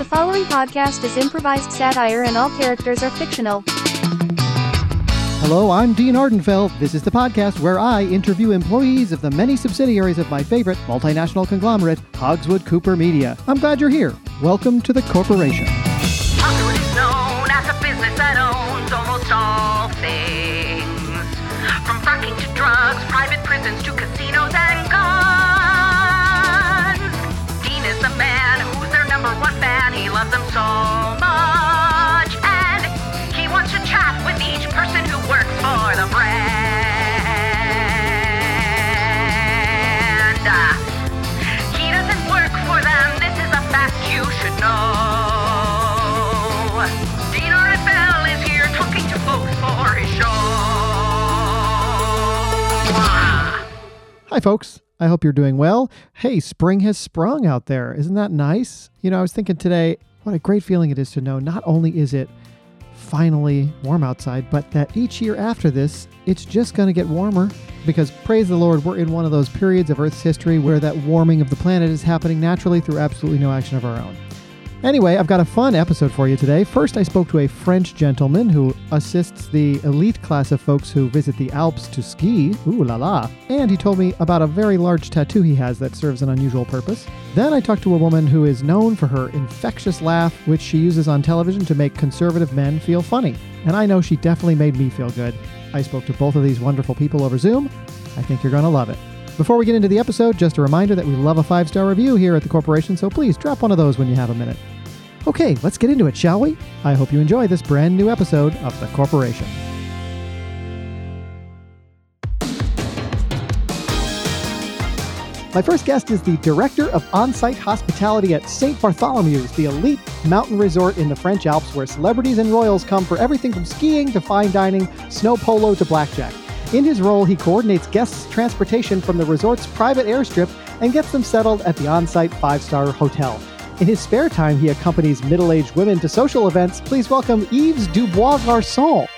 The following podcast is improvised satire and all characters are fictional. Hello, I'm Dean Ardenfell. This is the podcast where I interview employees of the many subsidiaries of my favorite multinational conglomerate, Hogswood Cooper Media. I'm glad you're here. Welcome to the corporation. Hogswood is known as a business that owns almost all things. From fracking to drugs, private prisons to so much. And he wants to chat with each person who works for the brand. He doesn't work for them. This is a fact you should know. Dean Ardenfell is here talking to folks for his show. Hi, folks. I hope you're doing well. Hey, spring has sprung out there. Isn't that nice? You know, I was thinking today, what a great feeling it is to know not only is it finally warm outside, but that each year after this, it's just going to get warmer. Because praise the Lord, we're in one of those periods of Earth's history where that warming of the planet is happening naturally through absolutely no action of our own. Anyway, I've got a fun episode for you today. First, I spoke to a French gentleman who assists the elite class of folks who visit the Alps to ski. Ooh la la. And he told me about a very large tattoo he has that serves an unusual purpose. Then I talked to a woman who is known for her infectious laugh, which she uses on television to make conservative men feel funny. And I know she definitely made me feel good. I spoke to both of these wonderful people over Zoom. I think you're going to love it. Before we get into the episode, just a reminder that we love a five star review here at the corporation, so please drop one of those when you have a minute. Okay, let's get into it, shall we? I hope you enjoy this brand new episode of The Corporation. My first guest is the director of on site hospitality at St. Bartholomew's, the elite mountain resort in the French Alps where celebrities and royals come for everything from skiing to fine dining, snow polo to blackjack. In his role, he coordinates guests' transportation from the resort's private airstrip and gets them settled at the on site five star hotel. In his spare time, he accompanies middle aged women to social events. Please welcome Yves Dubois Garçon.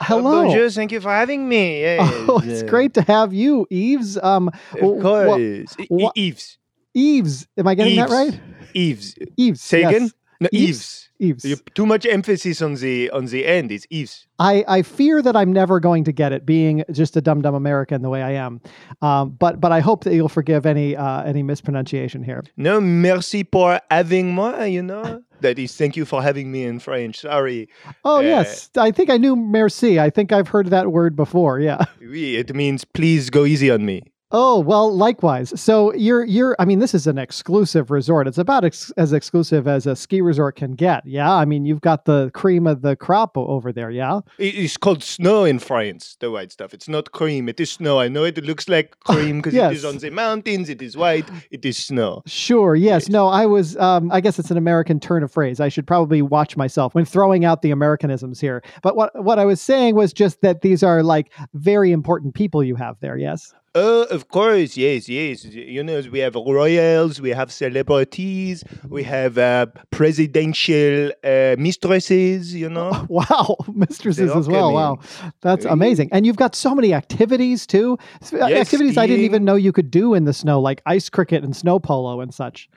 Hello. Bonjour, thank you for having me. Yes, Oh, it's uh, great to have you, Yves. Um, Of wh- wh- course. E- E- Eves. Yves, am I getting that right? Eves. Yves. Say yes. No. Eves. Yves. You too much emphasis on the on the end. It's Eves. I, I fear that I'm never going to get it, being just a dumb dumb American the way I am. Um, but but I hope that you'll forgive any uh, any mispronunciation here. No, merci pour having moi, you know? that is, thank you for having me in French. Sorry. Oh Uh, yes, I think I knew merci. I think I've heard that word before. Yeah. Oui, it means please go easy on me. Oh well, likewise. So you're you're. I mean, this is an exclusive resort. It's about ex- as exclusive as a ski resort can get. Yeah. I mean, you've got the cream of the crop over there. Yeah. It is called snow in France, the white stuff. It's not cream, it is snow. I know it looks like cream because it is on the mountains, it is white, it is snow. Sure. Yes. Yes. No. I was. Um, I guess it's an American turn of phrase. I should probably watch myself when throwing out the Americanisms here. But what what I was saying was just that these are like very important people you have there. Yes. Oh, of course, yes, yes. You know, we have royals, we have celebrities, we have uh, presidential uh, mistresses. You know, Wow, mistresses as well. Wow, that's amazing. And you've got so many activities too. Yes, activities I didn't even know you could do in the snow, like ice cricket and snow polo and such.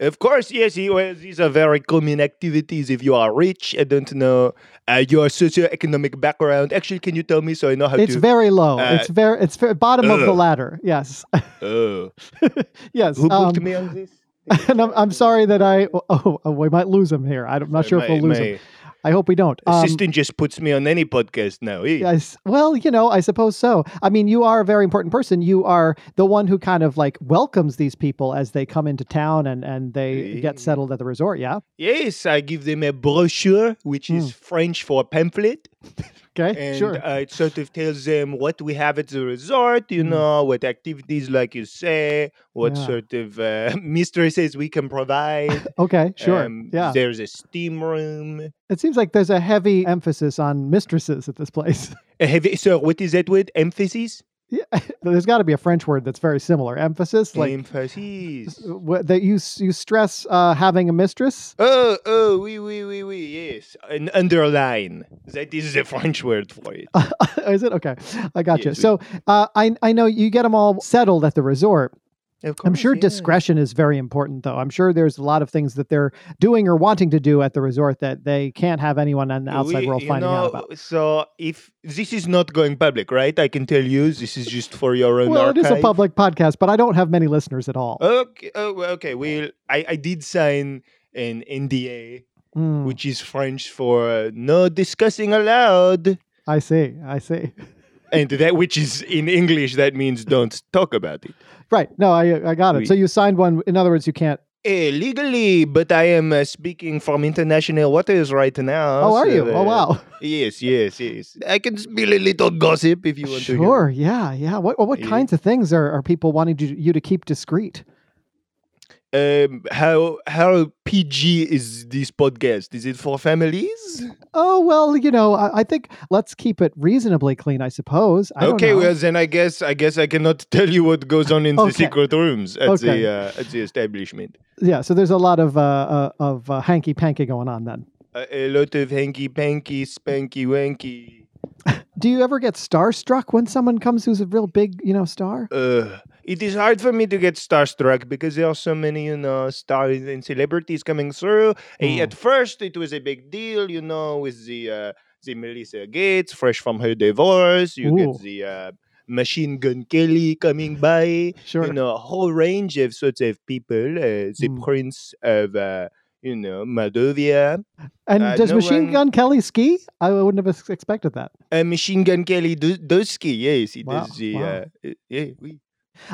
Of course, yes. Well, these are very common activities. If you are rich, I don't know uh, your socioeconomic background. Actually, can you tell me so I know how It's to? very low. uh, it's very. It's very, bottom of the ladder. Yes. oh, yes. who booked um, me on this? and I'm, I'm sorry that I. Oh, oh, we might lose him here. I'm not sure if we'll lose my him. I hope we don't. Um, assistant just puts me on any podcast now. eh? Yes. Well, you know, I suppose so. I mean, you are a very important person. You are the one who kind of like welcomes these people as they come into town and and they get Eh. settled at the resort. Yeah. Yes, I give them a brochure, which is French for pamphlet. Okay. and sure. uh, it sort of tells them what we have at the resort, you Mm. know, what activities, like you say, what Yeah. sort of uh, mistresses we can provide. okay. Sure. Um, yeah. There's a steam room. It seems like there's a heavy emphasis on mistresses at this place. A heavy, so, what is that word? Emphasis? Yeah. There's got to be a French word that's very similar. Emphasis, like Emphasis. wh- that you you stress uh, having a mistress. Oh, oh, oui, oui, oui, oui, yes. An underline. That is the French word for it. Is it okay? I got you. So uh, I I know you get them all settled at the resort. Of I'm sure yeah. discretion is very important, though. I'm sure there's a lot of things that they're doing or wanting to do at the resort that they can't have anyone in the outside We- world finding know, out about. So if this is not going public, right? I can tell you this is just for your own Well, it is a public podcast, but I don't have many listeners at all. Okay, oh, well, okay. Well, I, I did sign an NDA, Mm, which is French for uh, no discussing aloud, I see. I see. And that which is in English that means don't talk about it. Right. No, I I got it. Oui. So you signed one. In other words, you can't. Eh, legally, but I am uh, speaking from international waters right now. Oh, are so, you? Oh, uh, wow. Yes, yes, yes. I can spill a little gossip if you want to. Sure. Yeah. Yeah. What what Yeah. kinds of things are, are people wanting to, you to keep discreet? Um, how how PG is this podcast? Is it for families? Oh well, you know, I, I think let's keep it reasonably clean. I suppose. I don't okay, know. well then I guess I guess I cannot tell you what goes on in Okay. the secret rooms at Okay. the uh, at the establishment. yeah. So there's a lot of uh, uh of uh, hanky panky going on then. A lot of hanky panky, spanky wanky. Do you ever get starstruck when someone comes who's a real big, you know, star? Uh, it is hard for me to get starstruck because there are so many, you know, stars and celebrities coming through. Eh, Mm. At first, it was a big deal, you know, with the uh, the Melissa Gates, fresh from her divorce. You Ooh. get the uh, Machine Gun Kelly coming by. Sure. You know, a whole range of sorts of people. Uh, the Mm. Prince of, uh, you know, Moldovia. and uh, does no Machine one- Gun Kelly ski? I wouldn't have expected that. Uh, Machine Gun Kelly do- does ski, yes. He Wow, does the, wow. uh, uh, yeah, oui.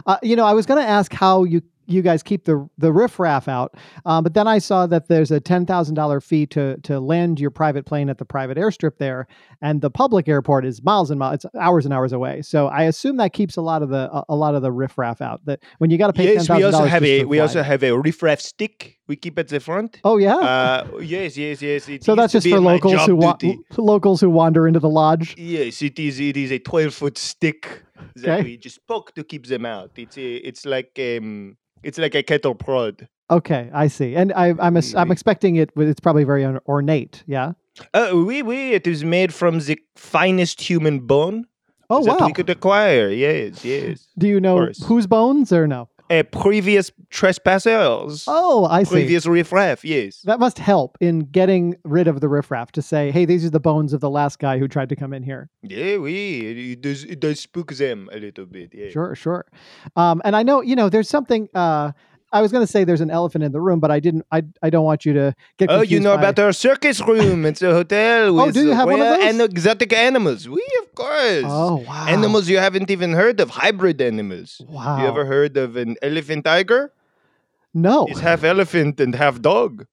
Uh, you know, I was going to ask how you you guys keep the the riffraff out, um, but then I saw that there's a ten thousand dollar fee to to land your private plane at the private airstrip there, and the public airport is miles and miles, it's hours and hours away. So I assume that keeps a lot of the a, a lot of the riffraff out. That when you got to pay ten Yes, thousand we also have a we also have a riffraff stick we keep at the front. Oh yeah. Uh, yes, yes, yes. It so that's just for locals who duty. locals who wander into the lodge. Yes, it is. It is a twelve foot stick that Okay. we just poke to keep them out. It's a, it's like um, it's like a kettle prod. Okay, I see. And I, I'm as- I'm expecting it. It's probably very ornate. Yeah. Uh, oui, oui. It is made from the finest human bone Oh that wow. we could acquire. Yes, yes. Do you know whose bones or no? Uh, previous trespassers, Oh, I see. previous riffraff. Yes. That must help in getting rid of the riffraff to say, hey, these are the bones of the last guy who tried to come in here. Yeah. It, it does. It does spook them a little bit. Yeah. Sure, sure. Um, and I know, you know, there's something. Uh, I was going to say there's an elephant in the room, but I didn't. I I don't want you to get. Confused. Oh, you know by- about our circus room? It's a hotel oh, with Oh, do you have one of those? and exotic animals. We, of course. Oh wow. Animals you haven't even heard of, hybrid animals. Wow. You ever heard of an elephant tiger? No, It's half elephant and half dog.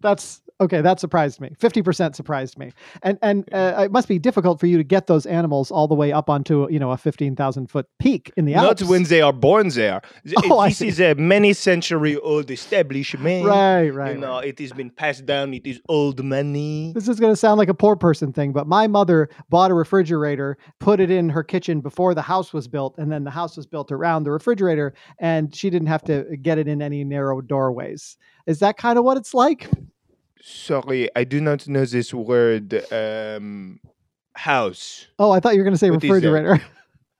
that's okay. That surprised me. Fifty percent surprised me. And and uh, it must be difficult for you to get those animals all the way up onto you know a fifteen thousand foot peak in the Alps. Not when they are born there. Th- Oh, I this see. is a many century old establishment. Right, right. You know, right. it has been passed down. It is old money. This is going to sound like a poor person thing, but my mother bought a refrigerator, put it in her kitchen before the house was built, and then the house was built around the refrigerator, and she didn't have to get it in any narrow doorways. Is that kind of what it's like? Sorry, I do not know this word. Um, house. Oh, I thought you were going to say What refrigerator.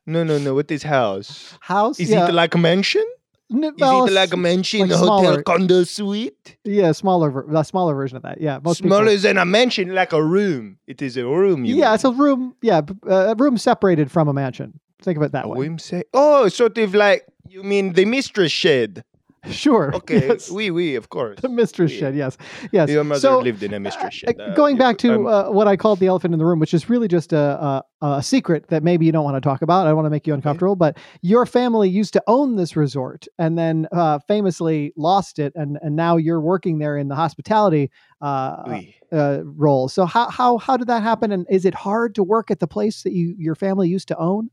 No, no, no. What is house? house? Is yeah. it like a mansion? N- Is well, it like a mansion, like a hotel, smaller. condo suite? Yeah, smaller, a smaller version of that. Yeah, most people- Smaller than a mansion, like a room. It is a room. You Yeah, mean. it's a room. Yeah, uh, a room separated from a mansion. Think of it that way. Room say, oh, sort of like you mean the mistress shed? Sure. Okay, Yes. we, we, of course. The mistress Oui. shed. Yes. Yes. Your mother so, lived in a mistress Uh, shed. uh, going back to um, uh, what I called the elephant in the room, which is really just a, a, a secret that maybe you don't want to talk about. I don't want to make you uncomfortable, but your family used to own this resort and then uh, famously lost it, and, and now you're working there in the hospitality uh, oui. uh, role. So how how how did that happen? And is it hard to work at the place that you your family used to own?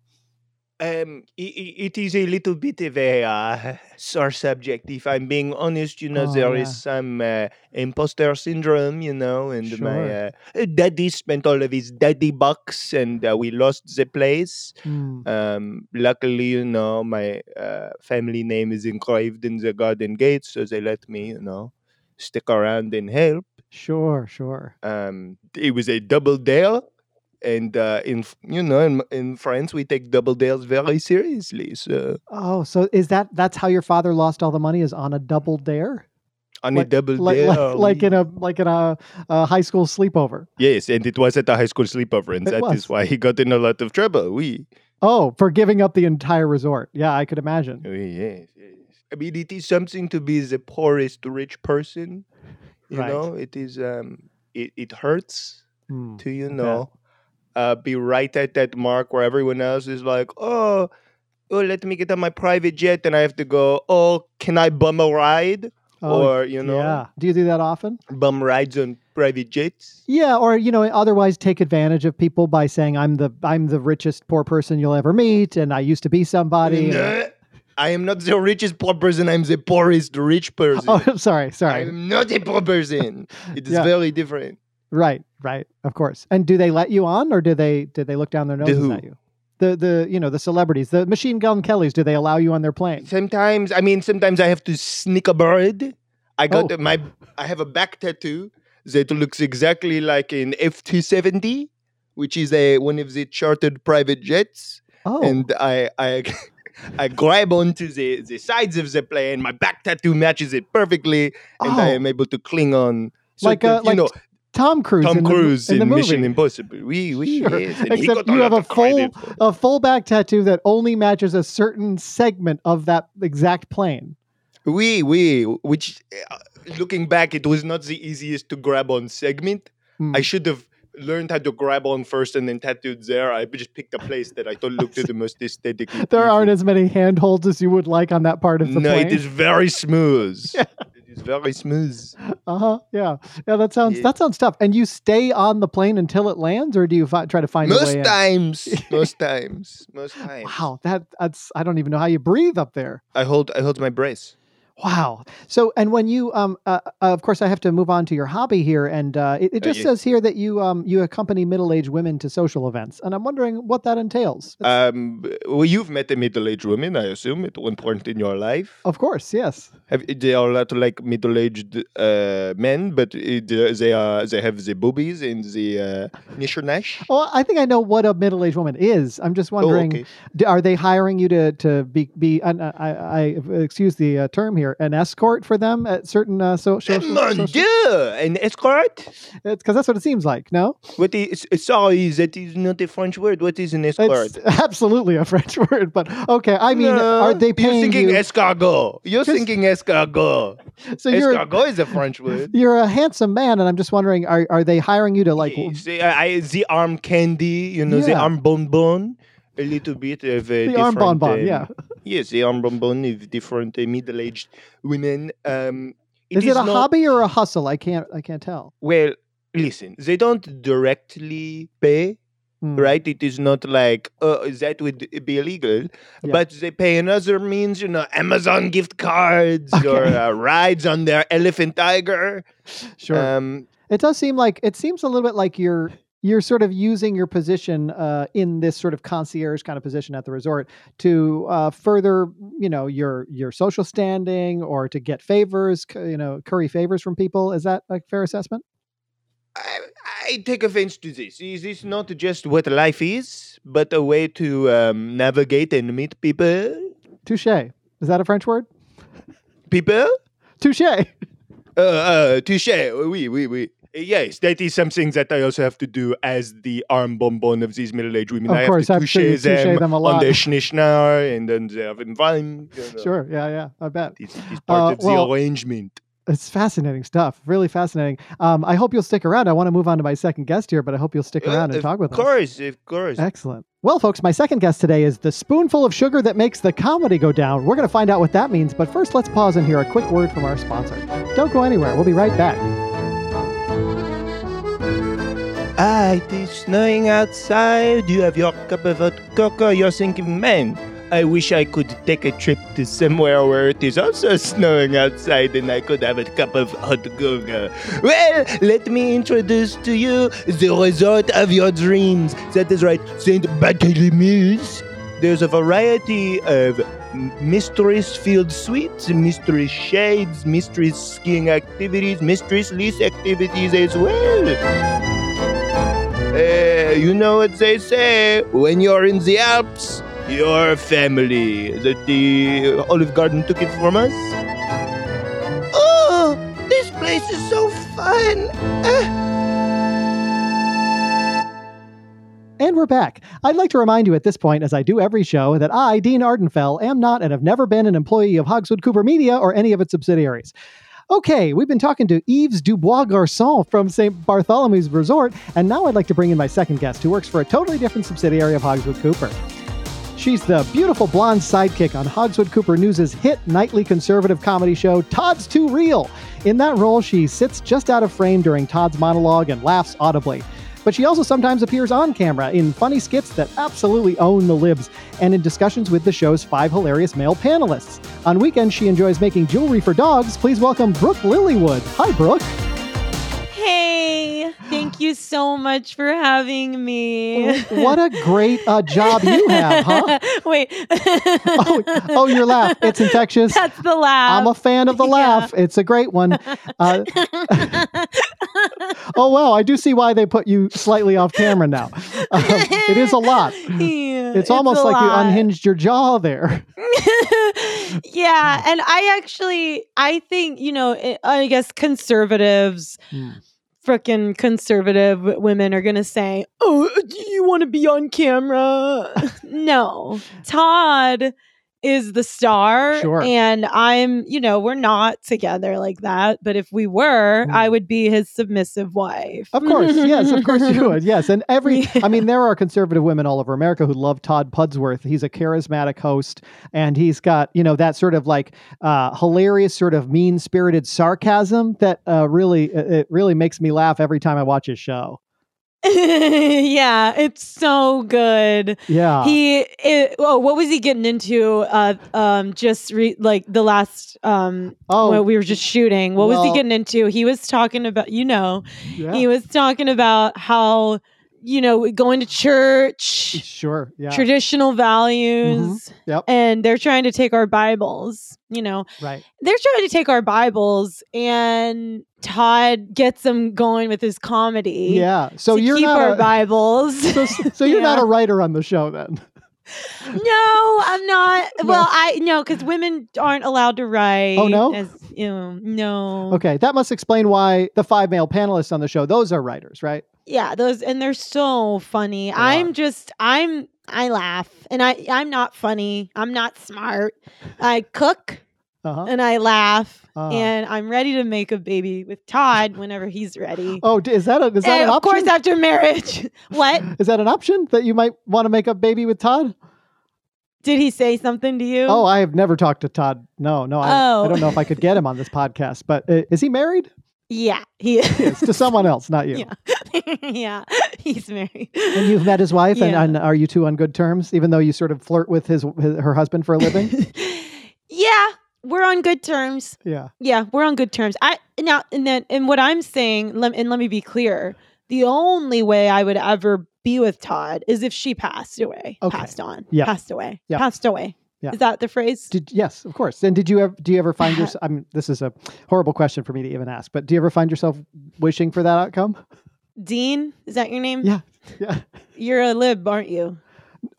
Um, i- i- it is a little bit of a uh, sore subject. If I'm being honest, you know, Oh, there is yeah. some uh, imposter syndrome, you know, and my uh, daddy spent all of his daddy bucks, and uh, we lost the place. Hmm. Um, luckily, you know, my uh, family name is engraved in the garden gate, so they let me, you know, stick around and help. Sure, sure. Um, it was a double dare. And uh, in you know in, in France we take double dales very seriously. So Oh, so is that that's how your father lost all the money? Is on a double dare? on like, a double like, dale, like, like in a like in a, a high school sleepover. yes, and it was at a high school sleepover, and It that is was. why he got in a lot of trouble. We, Oh, for giving up the entire resort. Yeah, I could imagine. yes, yes. I mean, it is something to be the poorest rich person. You Right. know, it is. Um, it it hurts. Hmm. to you know uh, be right at that mark where everyone else is like oh oh let me get on my private jet and i have to go oh can i bum a ride Oh, or you know yeah. Do you do that often? bum rides on private jets Yeah, or you know, otherwise take advantage of people by saying I'm the I'm the richest poor person you'll ever meet, and I used to be somebody. I am not the richest poor person i'm the poorest rich person Oh, I'm sorry, sorry. i'm not a poor person it is Yeah. very different Right, right, of course. And do they let you on, or do they do they look down their noses who? at you? The the you know the celebrities, the Machine Gun Kellys. Do they allow you on their plane? Sometimes, I mean, sometimes I have to sneak a bird. I got Oh. my, I have a back tattoo that looks exactly like an F two seventy, which is a one of the chartered private jets, Oh, and I, I, I grab onto the the sides of the plane. My back tattoo matches it perfectly, and I Oh. am able to cling on. So Like, that, uh, like you know, Tom Cruise. Tom in the, Cruise in, in, the movie. Mission Impossible. Oui, oui, Sure. yes. Except you have a full a full back tattoo that only matches a certain segment of that exact plane. We, we, which uh, looking back, it was not the easiest to grab on segment. Hmm. I should have learned how to grab on first and then tattooed there. I just picked a place that I thought looked the most aesthetically. There aren't as many handholds as you would like on that part of the plane. no, plane. it is very smooth. It is very smooth. Uh huh. Yeah. Yeah. That sounds Yeah. that sounds tough. And you stay on the plane until it lands, or do you fi- try to find a Most times, most times, most times. Wow. That that's I don't even know how you breathe up there. I hold, I hold my breath. Wow. So, and when you, um, uh, uh, of course, I have to move on to your hobby here, and uh, it, it Uh, just says here that you, um, you accompany middle-aged women to social events, and I'm wondering what that entails. Um, well, you've met a middle-aged woman, I assume, at one point in your life. of course, yes. Have, they are a not like middle-aged uh, men, but it, they are they have the boobies and the uh, nishernash. Well, I think I know what a middle-aged woman is. I'm just wondering, Oh, okay. d- are they hiring you to to be be? I, I, I excuse the uh, term here, an escort for them at certain uh, so, social. Mon social Dieu! An escort? because that's what it seems like. No, What is? Sorry, that is not a French word. What is an escort? it's absolutely a French word, but okay. I mean, No, are they You're paying thinking you? escargot. You're thinking escargot. so you're escargot is a French word. you're a handsome man, and I'm just wondering, are are they hiring you to like? Yes, I, the arm candy, you know, the arm bonbon, a little bit of uh, The arm bonbon, um, yeah. Yes, the arm bonbon of different uh, middle-aged women. Um, Is it a not- hobby or a hustle? I can't I can't tell. Well, listen, they don't directly pay, Hmm. right? It is not like uh, that would be illegal, Yeah. but they pay in other means, you know, Amazon gift cards or uh, rides on their elephant tiger. Sure. Um, It does seem like it seems a little bit like you're you're sort of using your position uh, in this sort of concierge kind of position at the resort to uh, further, you know, your your social standing or to get favors, you know, curry favors from people. Is that a fair assessment? I, I take offense to this. Is this not just what life is, but a way to um, navigate and meet people? Touche. Is that a French word? People? Touche. Uh, uh, touche. Oui, oui, oui. Yes, that is something that I also have to do as the arm bonbon of these middle-aged women. Of I course, have to sure touche them, them a on lot. their schnischnar and then they have wine. You know. Sure. Yeah. Yeah. I bet. It is, it is part Uh, of well- the arrangement. It's fascinating stuff. Really fascinating. Um, I hope you'll stick around. I want to move on to my second guest here, but I hope you'll stick around and talk with us. Of course, of course. Excellent. Well, folks, my second guest today is the spoonful of sugar that makes the comedy go down. We're going to find out what that means, but first, let's pause and hear a quick word from our sponsor. Don't go anywhere. We'll be right back. Ah, it is snowing outside. You have your cup of hot cocoa. You're thinking, man, I wish I could take a trip to somewhere where it is also snowing outside and I could have a cup of hot cocoa. Well, let me introduce to you the resort of your dreams. That is right, St. Bartholomew's. There's a variety of m- mistress suites, mystery shades, mystery skiing activities, mystery lease activities as well. Uh, you know what they say when you're in the Alps, you're family. That the Olive Garden took it from us. Oh, this place is so fun. Ah. And we're back. I'd like to remind you at this point, as I do every show, that I, Dean Ardenfell, am not and have never been an employee of Hogswood Cooper Media or any of its subsidiaries. Okay, we've been talking to Yves Dubois Garçon from St. Bartholomew's Resort, and now I'd like to bring in my second guest, who works for a totally different subsidiary of Hogswood Cooper. She's the beautiful blonde sidekick on Hogswood Cooper News' hit nightly conservative comedy show, Todd's Too Real. In that role, she sits just out of frame during Todd's monologue and laughs audibly. But she also sometimes appears on camera in funny skits that absolutely own the libs and in discussions with the show's five hilarious male panelists. On weekends, she enjoys making jewelry for dogs. Please welcome Brooke Lilywood. Hi, Brooke. Hey, you so much for having me. What a great uh, job you have, huh? Wait. Oh, oh, your laugh. It's infectious. That's the laugh. I'm a fan of the Yeah. laugh. It's a great one. Uh, oh, wow. I do see why they put you slightly off camera now. Um, it is a lot. Yeah, It's almost like you unhinged your jaw there. yeah, and I actually I think, you know, I- I guess conservatives Hmm. Freaking conservative women are going to say, "Oh, do you want to be on camera?" no. Todd is the star Sure. and I'm, you know, we're not together like that, but if we were, Hmm. I would be his submissive wife. Of course, yes, of course you would. Yes, and every Yeah. I mean there are conservative women all over America who love Todd Pudsworth. He's a charismatic host and he's got, you know, that sort of like uh hilarious sort of mean-spirited sarcasm that uh really it really makes me laugh every time I watch his show. yeah, it's so good. Yeah. he it, oh what was he getting into uh um just re- like the last um oh, we were just shooting what was he getting into he was talking about you know yeah. he was talking about how you know going to church sure. Yeah. traditional values mm-hmm. Yep. and they're trying to take our bibles you know Right. they're trying to take our bibles and todd gets them going with his comedy Yeah. So you're keep not our a, bibles so, so you're not a writer on the show then. No, I'm not. No. Well, I no, because women aren't allowed to write. Oh, no? As, you know, no. Okay, that must explain why the five male panelists on the show, those are writers, right? Yeah, those and they're so funny. are. I'm just I'm I laugh and I I'm not funny. I'm not smart. I cook Uh-huh. and I laugh Ah. and I'm ready to make a baby with Todd whenever he's ready. Oh, is that a, is that and an of option? course after marriage. what? Is that an option that you might want to make a baby with Todd? Did he say something to you? Oh, I have never talked to Todd. No, no, I, I Oh. don't know if I could get him on this podcast. But uh, is he married? Yeah, he is. Yes, to someone else, not you. Yeah. yeah, he's married. And you've met his wife, and, Yeah. and are you two on good terms? Even though you sort of flirt with his, his her husband for a living. yeah, we're on good terms. yeah. Yeah, we're on good terms. I now and then and what I'm saying, let, and let me be clear: the only way I would ever be with Todd is if she passed away, Okay. passed on, Yeah. passed away, Yeah. passed away. Yeah. Is that the phrase? Did yes, of course. And did you ever do you ever find yourself? I mean, this is a horrible question for me to even ask, but do you ever find yourself wishing for that outcome? Dean, is that your name? Yeah. Yeah. You're a lib, aren't you?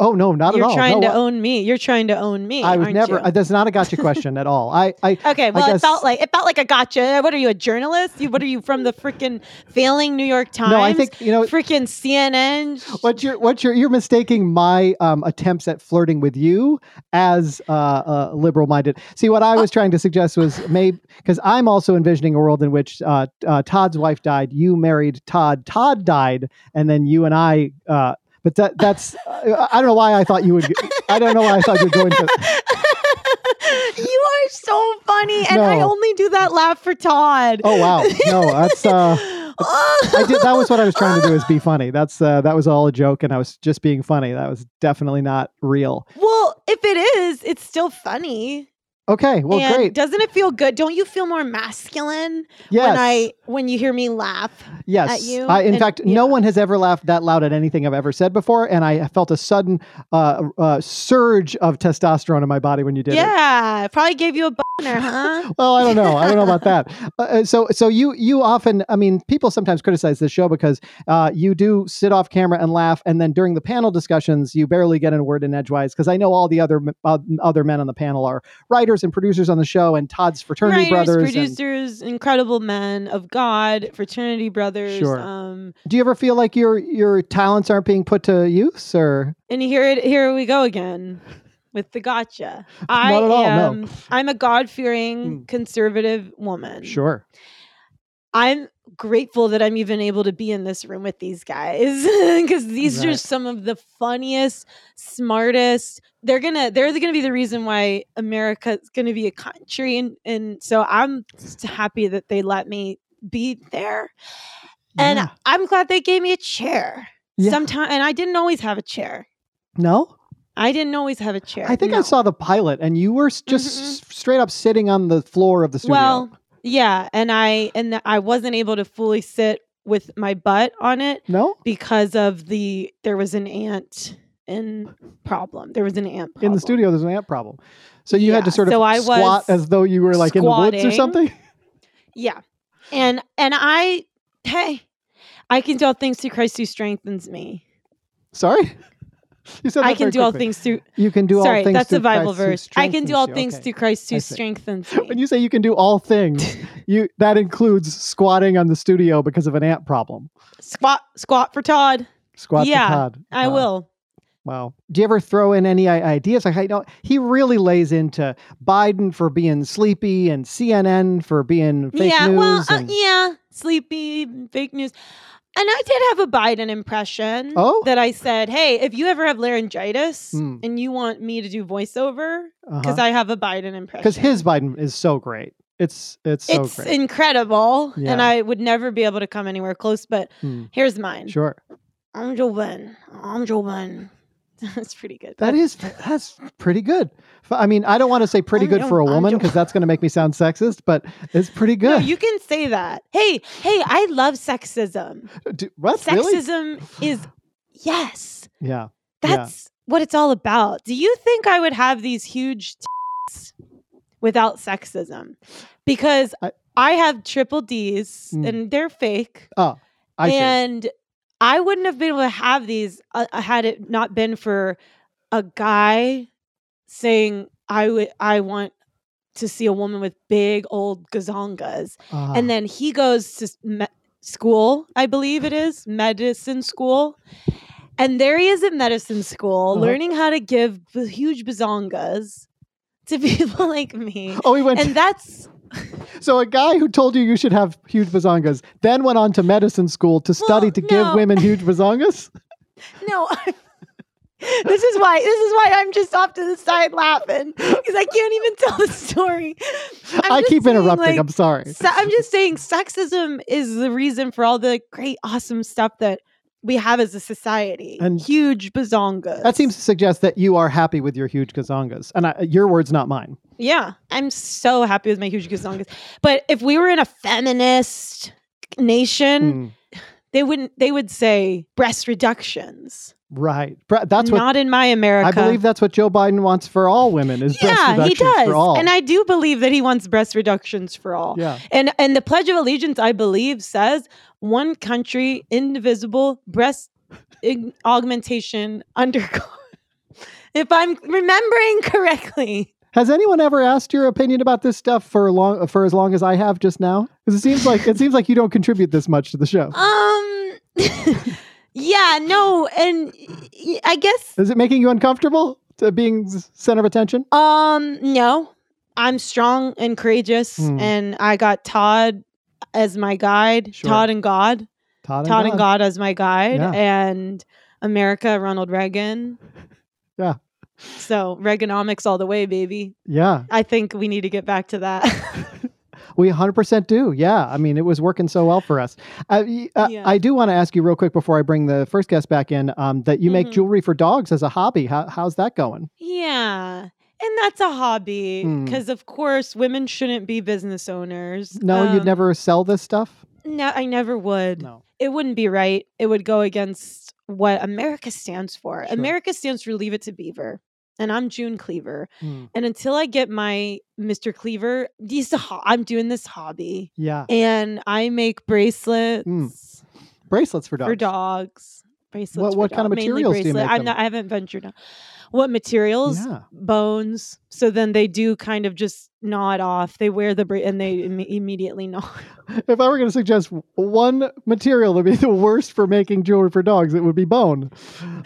Oh no, not You're at all. You're trying No, to I- own me. You're trying to own me. I would never. you? Uh, that's not a gotcha question at all. I, I, Okay, well, guess- it felt like it felt like a gotcha. What are you, a journalist? You, what are you from the freaking failing New York Times? no, I think you know freaking CNN. what you're what you're you're mistaking my um, attempts at flirting with you as uh, uh, liberal minded. See, what I was trying to suggest was maybe because I'm also envisioning a world in which uh, uh, Todd's wife died, you married Todd, Todd died, and then you and I. But that that's uh, I don't know why I thought you would. I don't know why I thought you'd go into. you are so funny, and I only do that laugh for Todd. Oh wow, no, that's. Uh, I did. That was what I was trying to do is be funny. That's uh, that was all a joke, and I was just being funny. That was definitely not real. Well, if it is, it's still funny. Okay, well, and great. Doesn't it feel good? Don't you feel more masculine Yes. when I when you hear me laugh. Yes. you, I, in and- fact, no one has ever laughed that loud at anything I've ever said before, and I felt a sudden uh, uh, surge of testosterone in my body when you did it. yeah, probably gave you a boner, huh? Well, I don't know. I don't know about that. Uh, Uh, so, so you you often, I mean, people sometimes criticize this show because uh, you do sit off camera and laugh, and then during the panel discussions, you barely get in a word in edgewise. Because I know all the other uh, other men on the panel are writers and producers on the show, and Todd's fraternity Writers, brothers. and- producers, incredible men of God, fraternity brothers. Sure. Um, do you ever feel like your your talents aren't being put to use, or and here it here we go again with the gotcha. I Not at all, no. am I'm a God fearing Hmm. conservative woman. sure? I'm grateful that I'm even able to be in this room with these guys because these are some of the funniest, smartest. They're gonna they're gonna be the reason why America's gonna be a country, and and so I'm just happy that they let me be there, and Yeah. I'm glad they gave me a chair. Yeah. Sometime, and I didn't always have a chair. No, I didn't always have a chair. I think I saw the pilot, and you were just Mhm. straight up sitting on the floor of the studio. Well, yeah, and I and I wasn't able to fully sit with my butt on it no, because of the there was an ant in problem. There was an ant in the studio, there's an ant problem. So you had to sort of so I squat was as though you were like in the woods or something. Yeah, and and I hey, I can do all things through Christ who strengthens me. Sorry, you said I can do all things through. You can do all things. sorry, that's through a Bible Christ verse. I can do all you. things Okay. through Christ who strengthens When you say you can do all things, you that includes squatting on the studio because of an ant problem. Squat, squat for Todd. Squat Yeah, for Todd. I Wow. will. Wow. Do you ever throw in any ideas? Like, I know he really lays into Biden for being sleepy and CNN for being fake yeah, news. well, uh, yeah, sleepy, fake news. And I did have a Biden impression. Oh? that I said, hey, if you ever have laryngitis Hmm. and you want me to do voiceover, because uh I have a Biden impression. because his Biden is so great. It's it's so it's great. incredible, and I would never be able to come anywhere close. But Hmm. here's mine. Sure. I'm Joe Biden. I'm Joe Biden. That's pretty good. That is that's pretty good. I mean, I don't want to say pretty good for a woman because that's going to make me sound sexist, but it's pretty No, good. you can say that. Hey, hey, I love sexism. Do- what really? Sexism is yes. Yeah. Yeah. That's what it's all about. Do you think I would have these huge tits without sexism? Because I- I, have triple D's Mm. and they're fake. Oh, I see. I wouldn't have been able to have these uh, uh, had it not been for a guy saying I would I want to see a woman with big old gazongas Ah, and then he goes to me- school i believe it is medicine school and there he is at medicine school Uh-huh. learning how to give b- huge bazongas to people like me oh, he went. and that's so a guy who told you you should have huge bazongas then went on to medicine school to study Well, to give women huge bazongas. no this is why this is why i'm just off to the side laughing because i can't even tell the story I'm I keep saying, interrupting. like, I'm sorry. I'm just saying, sexism is the reason for all the great, awesome stuff that we have as a society. And- huge bazongas. That seems to suggest that you are happy with your huge gazongas, and I, your words, not mine. yeah. I'm so happy with my huge bazongas. But if we were in a feminist nation, Mm, they wouldn't. They would say breast reductions. Right. That's what not in my America. I believe. That's what Joe Biden wants for all women is breast Yeah, he reductions does, for all. and I do believe that he wants breast reductions for all. yeah. And and the Pledge of Allegiance, I believe, says one country, indivisible, breast ig- augmentation undergo. if I'm remembering correctly, Has anyone ever asked your opinion about this stuff for long for as long as I have just now? Because it seems like it seems like you don't contribute this much to the show. um, yeah, no, and I guess Is it making you uncomfortable to being center of attention? um, no, I'm strong and courageous, Hmm. and I got Todd as my guide, Sure. Todd and God. Todd and Todd and God. God as my guide, Yeah. and America, Ronald Reagan. Yeah. So Reaganomics all the way, baby. Yeah, I think we need to get back to that. we 100% do. Yeah, I mean, it was working so well for us. Uh, y- uh, Yeah. I do want to ask you real quick before I bring the first guest back in um, that you make Mhm. jewelry for dogs as a hobby. How, how's that going? yeah. And that's a hobby Hmm. because, of course, women shouldn't be business owners. No, you'd Um, never sell this stuff? No, I never would. No. It wouldn't be right. It would go against what America stands for. Sure. America stands for Leave It to Beaver. And I'm June Cleaver. Mm, And until I get my Mr. Cleaver, these ho- I'm doing this hobby. Yeah. And I make bracelets Bracelets for dogs. for dogs. Bracelets. What- what kind of dog- mainly materials do you bracelet. make I'm them? not. I haven't ventured out. What materials? Yeah. Bones. So then they do kind of just nod off. They wear the bra- and they imme- immediately nod. If I were going to suggest one material that would be the worst for making jewelry for dogs, it would be bone.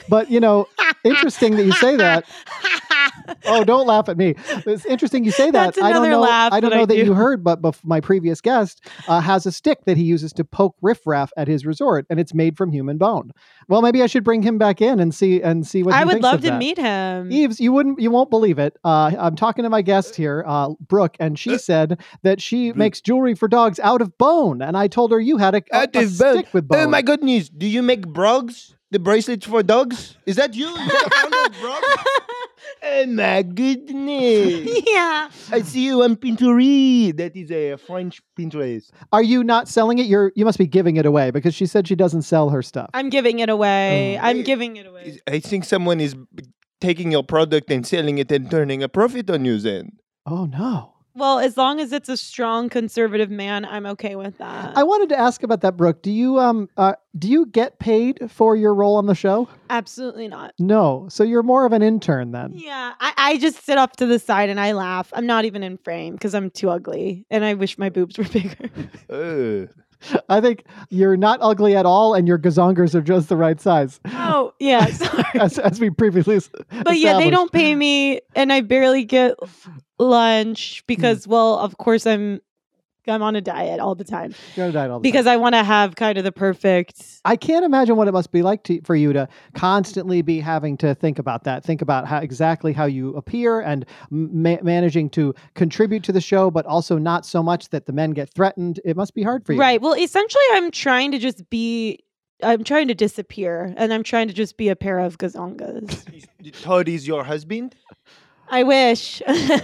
But, you know, interesting that you say that. Oh, don't laugh at me. It's interesting you say that. That's I don't another know. laugh I don't that know I that do. you heard, but bef- my previous guest uh, has a stick that he uses to poke riffraff at his resort, and it's made from human bone. Well, maybe I should bring him back in and see and see what I he would love of to that. meet him. Eves, you wouldn't, you won't believe it. Uh, I'm talking to my guest here, uh, Brooke, and she said that she makes jewelry for dogs out of bone, and I told her you had a, a, a of bone. stick with bone. Oh my goodness! Do you make brogs? The bracelets for dogs? Is that you? You Oh my goodness! yeah. I see you on Pinterest. That is a French Pinterest. Are you not selling it? You're you must be giving it away because she said she doesn't sell her stuff. I'm giving it away. Oh. I'm Hey, giving it away. I think someone is taking your product and selling it and turning a profit on you. Then oh no. Well, as long as it's a strong conservative man, I'm okay with that. I wanted to ask about that, Brooke. Do you um uh, do you get paid for your role on the show? Absolutely not. No. So you're more of an intern then. Yeah, I, I just sit off to the side and I laugh. I'm not even in frame because I'm too ugly, and I wish my boobs were bigger. I think you're not ugly at all, and your gazongers are just the right size, oh yeah, as, as we previously. but yeah, they don't pay me, and I barely get lunch because, well, of course I'm I'm on a diet all the time You're on a diet all the time. because I want to have kind of the perfect. I can't imagine what it must be like to, for you to constantly be having to think about that, think about how exactly how you appear and ma- managing to contribute to the show, but also not so much that the men get threatened. It must be hard for you. Right. Well, essentially, I'm trying to just be. I'm trying to disappear, and I'm trying to just be a pair of gazongas. Todd is your husband? I wish. Uh,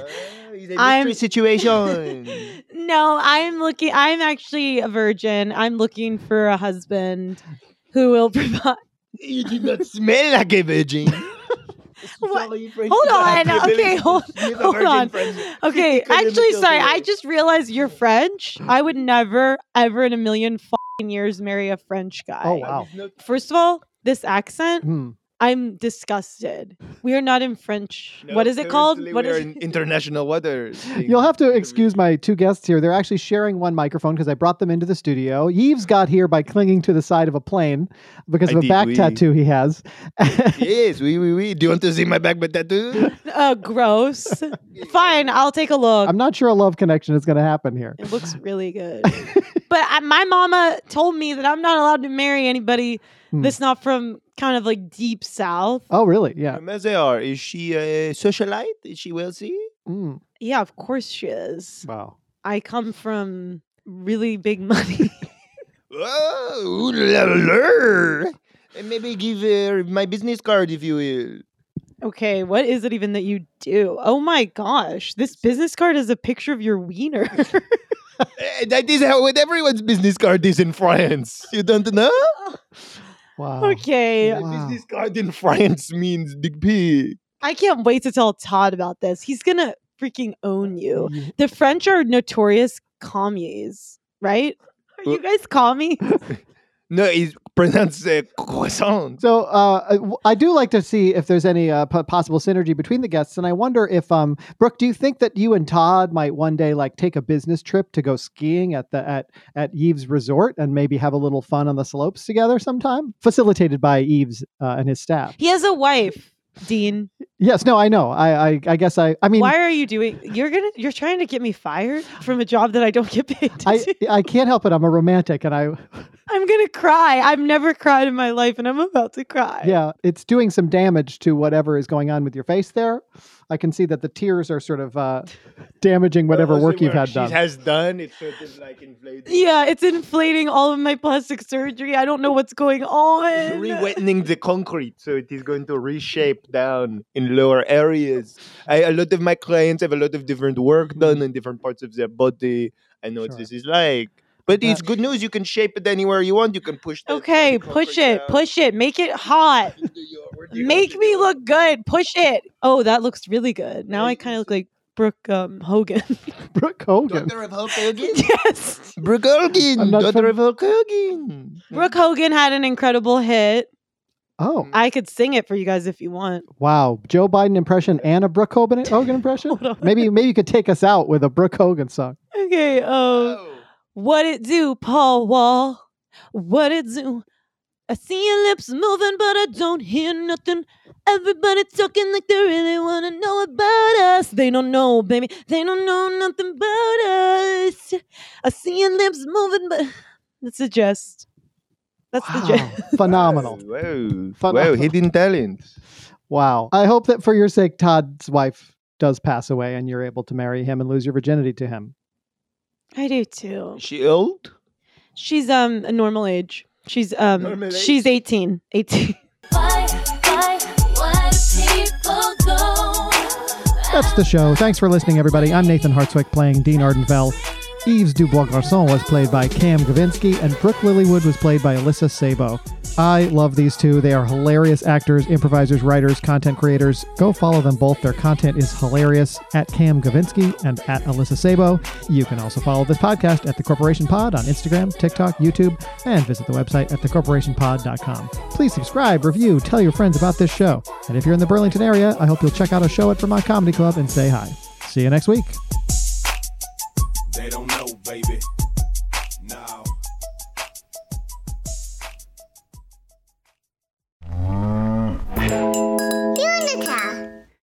It's a I'm- situation. no, I'm looking. I'm actually a virgin. I'm looking for a husband who will provide. you did not smell like a virgin. What? Hold on, okay, hold- hold on. from Okay, actually, sorry. I just realized you're French. I would never, ever in a million fucking years marry a French guy. Oh, wow. First of all, this accent, Hmm. I'm disgusted. We are not in French. No, what is it called? currently What we are is in international waters? You'll have to excuse my two guests here. They're actually sharing one microphone because I brought them into the studio. Yves got here by clinging to the side of a plane because I of a did, back oui. tattoo he has. yes, we, we, we. Do you want to see my back tattoo? uh, gross? Fine, I'll take a look. I'm not sure a love connection is going to happen here. It looks really good. But I, my mama told me that I'm not allowed to marry anybody Hmm. that's not from kind of like deep south. Oh, really? Yeah. Mazar, is she a socialite? Is she wealthy? Mm. Yeah, of course she is. Wow. I come from really big money. Oh, ooh la la. And maybe give her my business card if you will. okay, what is it even that you do? Oh my gosh, this business card is a picture of your wiener. Eh, that is how what everyone's business card is in France. You don't know? Wow. okay, Wow. business card in France means dick pig. I can't wait to tell Todd about this. He's gonna freaking own you. The French are notorious commies, right? Are you guys commies? No, it's pronounced uh, croissant. So uh, I- w- I do like to see if there's any uh, p- possible synergy between the guests, and I wonder if, um, Brooke, do you think that you and Todd might one day like take a business trip to go skiing at the at at Eve's resort and maybe have a little fun on the slopes together sometime, facilitated by Eve's uh, and his staff? He has a wife, Dean. Yes, no, I know. I I, I guess I I mean. Why are you doing? You're gonna. You're trying to get me fired from a job that I don't get paid. To I, do. I can't help it. I'm a romantic, and I I'm gonna cry. I've never cried in my life, and I'm about to cry. yeah, it's doing some damage to whatever is going on with your face there. I can see that the tears are sort of uh, damaging whatever work you've had she done. has done, it's sort of like inflated. Yeah, it's inflating all of my plastic surgery. I don't know what's going on. Re-wettening the concrete so it is going to reshape down in lower areas. I, a lot of my clients have a lot of different work done in different parts of their body. I know what this is like. But it's good news. You can shape it anywhere you want. You can push. The Okay, the push it, down. push it, make it hot. Where do you- where do you Make me look good. Push it. Oh, that looks really good. Now I kind of look like Brooke um, Hogan. Brooke Hogan. Daughter of Hulk Hogan. yes. Brooke Hogan. I'm not Daughter fam- of Hulk Hogan. Brooke Hogan had an incredible hit. Oh, I could sing it for you guys if you want. wow. Joe Biden impression and a Brooke Hogan, Hogan impression? Hold. Maybe maybe you could take us out with a Brooke Hogan song. Okay. Um, Oh. what it do, Paul Wall? What it do? I see your lips moving, but I don't hear nothing. Everybody talking like they really wanna know about us. They don't know, baby. They don't know nothing about us. I see your lips moving, but that's a jest. That's the Wow. jest. Phenomenal. Wow. Wow. Phenomenal. Hidden talent. Wow. I hope that for your sake, Todd's wife does pass away and you're able to marry him and lose your virginity to him. I do too. Is she old? She's um a normal age. She's um Normal she's 18. 18. Why, why, why do people go? That's the show. Thanks for listening, everybody. I'm Nathan Hartswick playing Dean Ardenfell. Yves Dubois Garçon was played by Cam Gavinski, and Brooke Lilywood was played by Alyssa Sabo. I love these two. They are hilarious actors, improvisers, writers, content creators. Go follow them both. Their content is hilarious at Cam Gavinski and at Alyssa Sabo. You can also follow this podcast at The Corporation Pod on Instagram, TikTok, YouTube, and visit the website at thecorporationpod.com. Please subscribe, review, tell your friends about this show. And if you're in the Burlington area, I hope you'll check out a show at Vermont Comedy Club and say hi. See you next week. They don't know, baby. Now. Mm.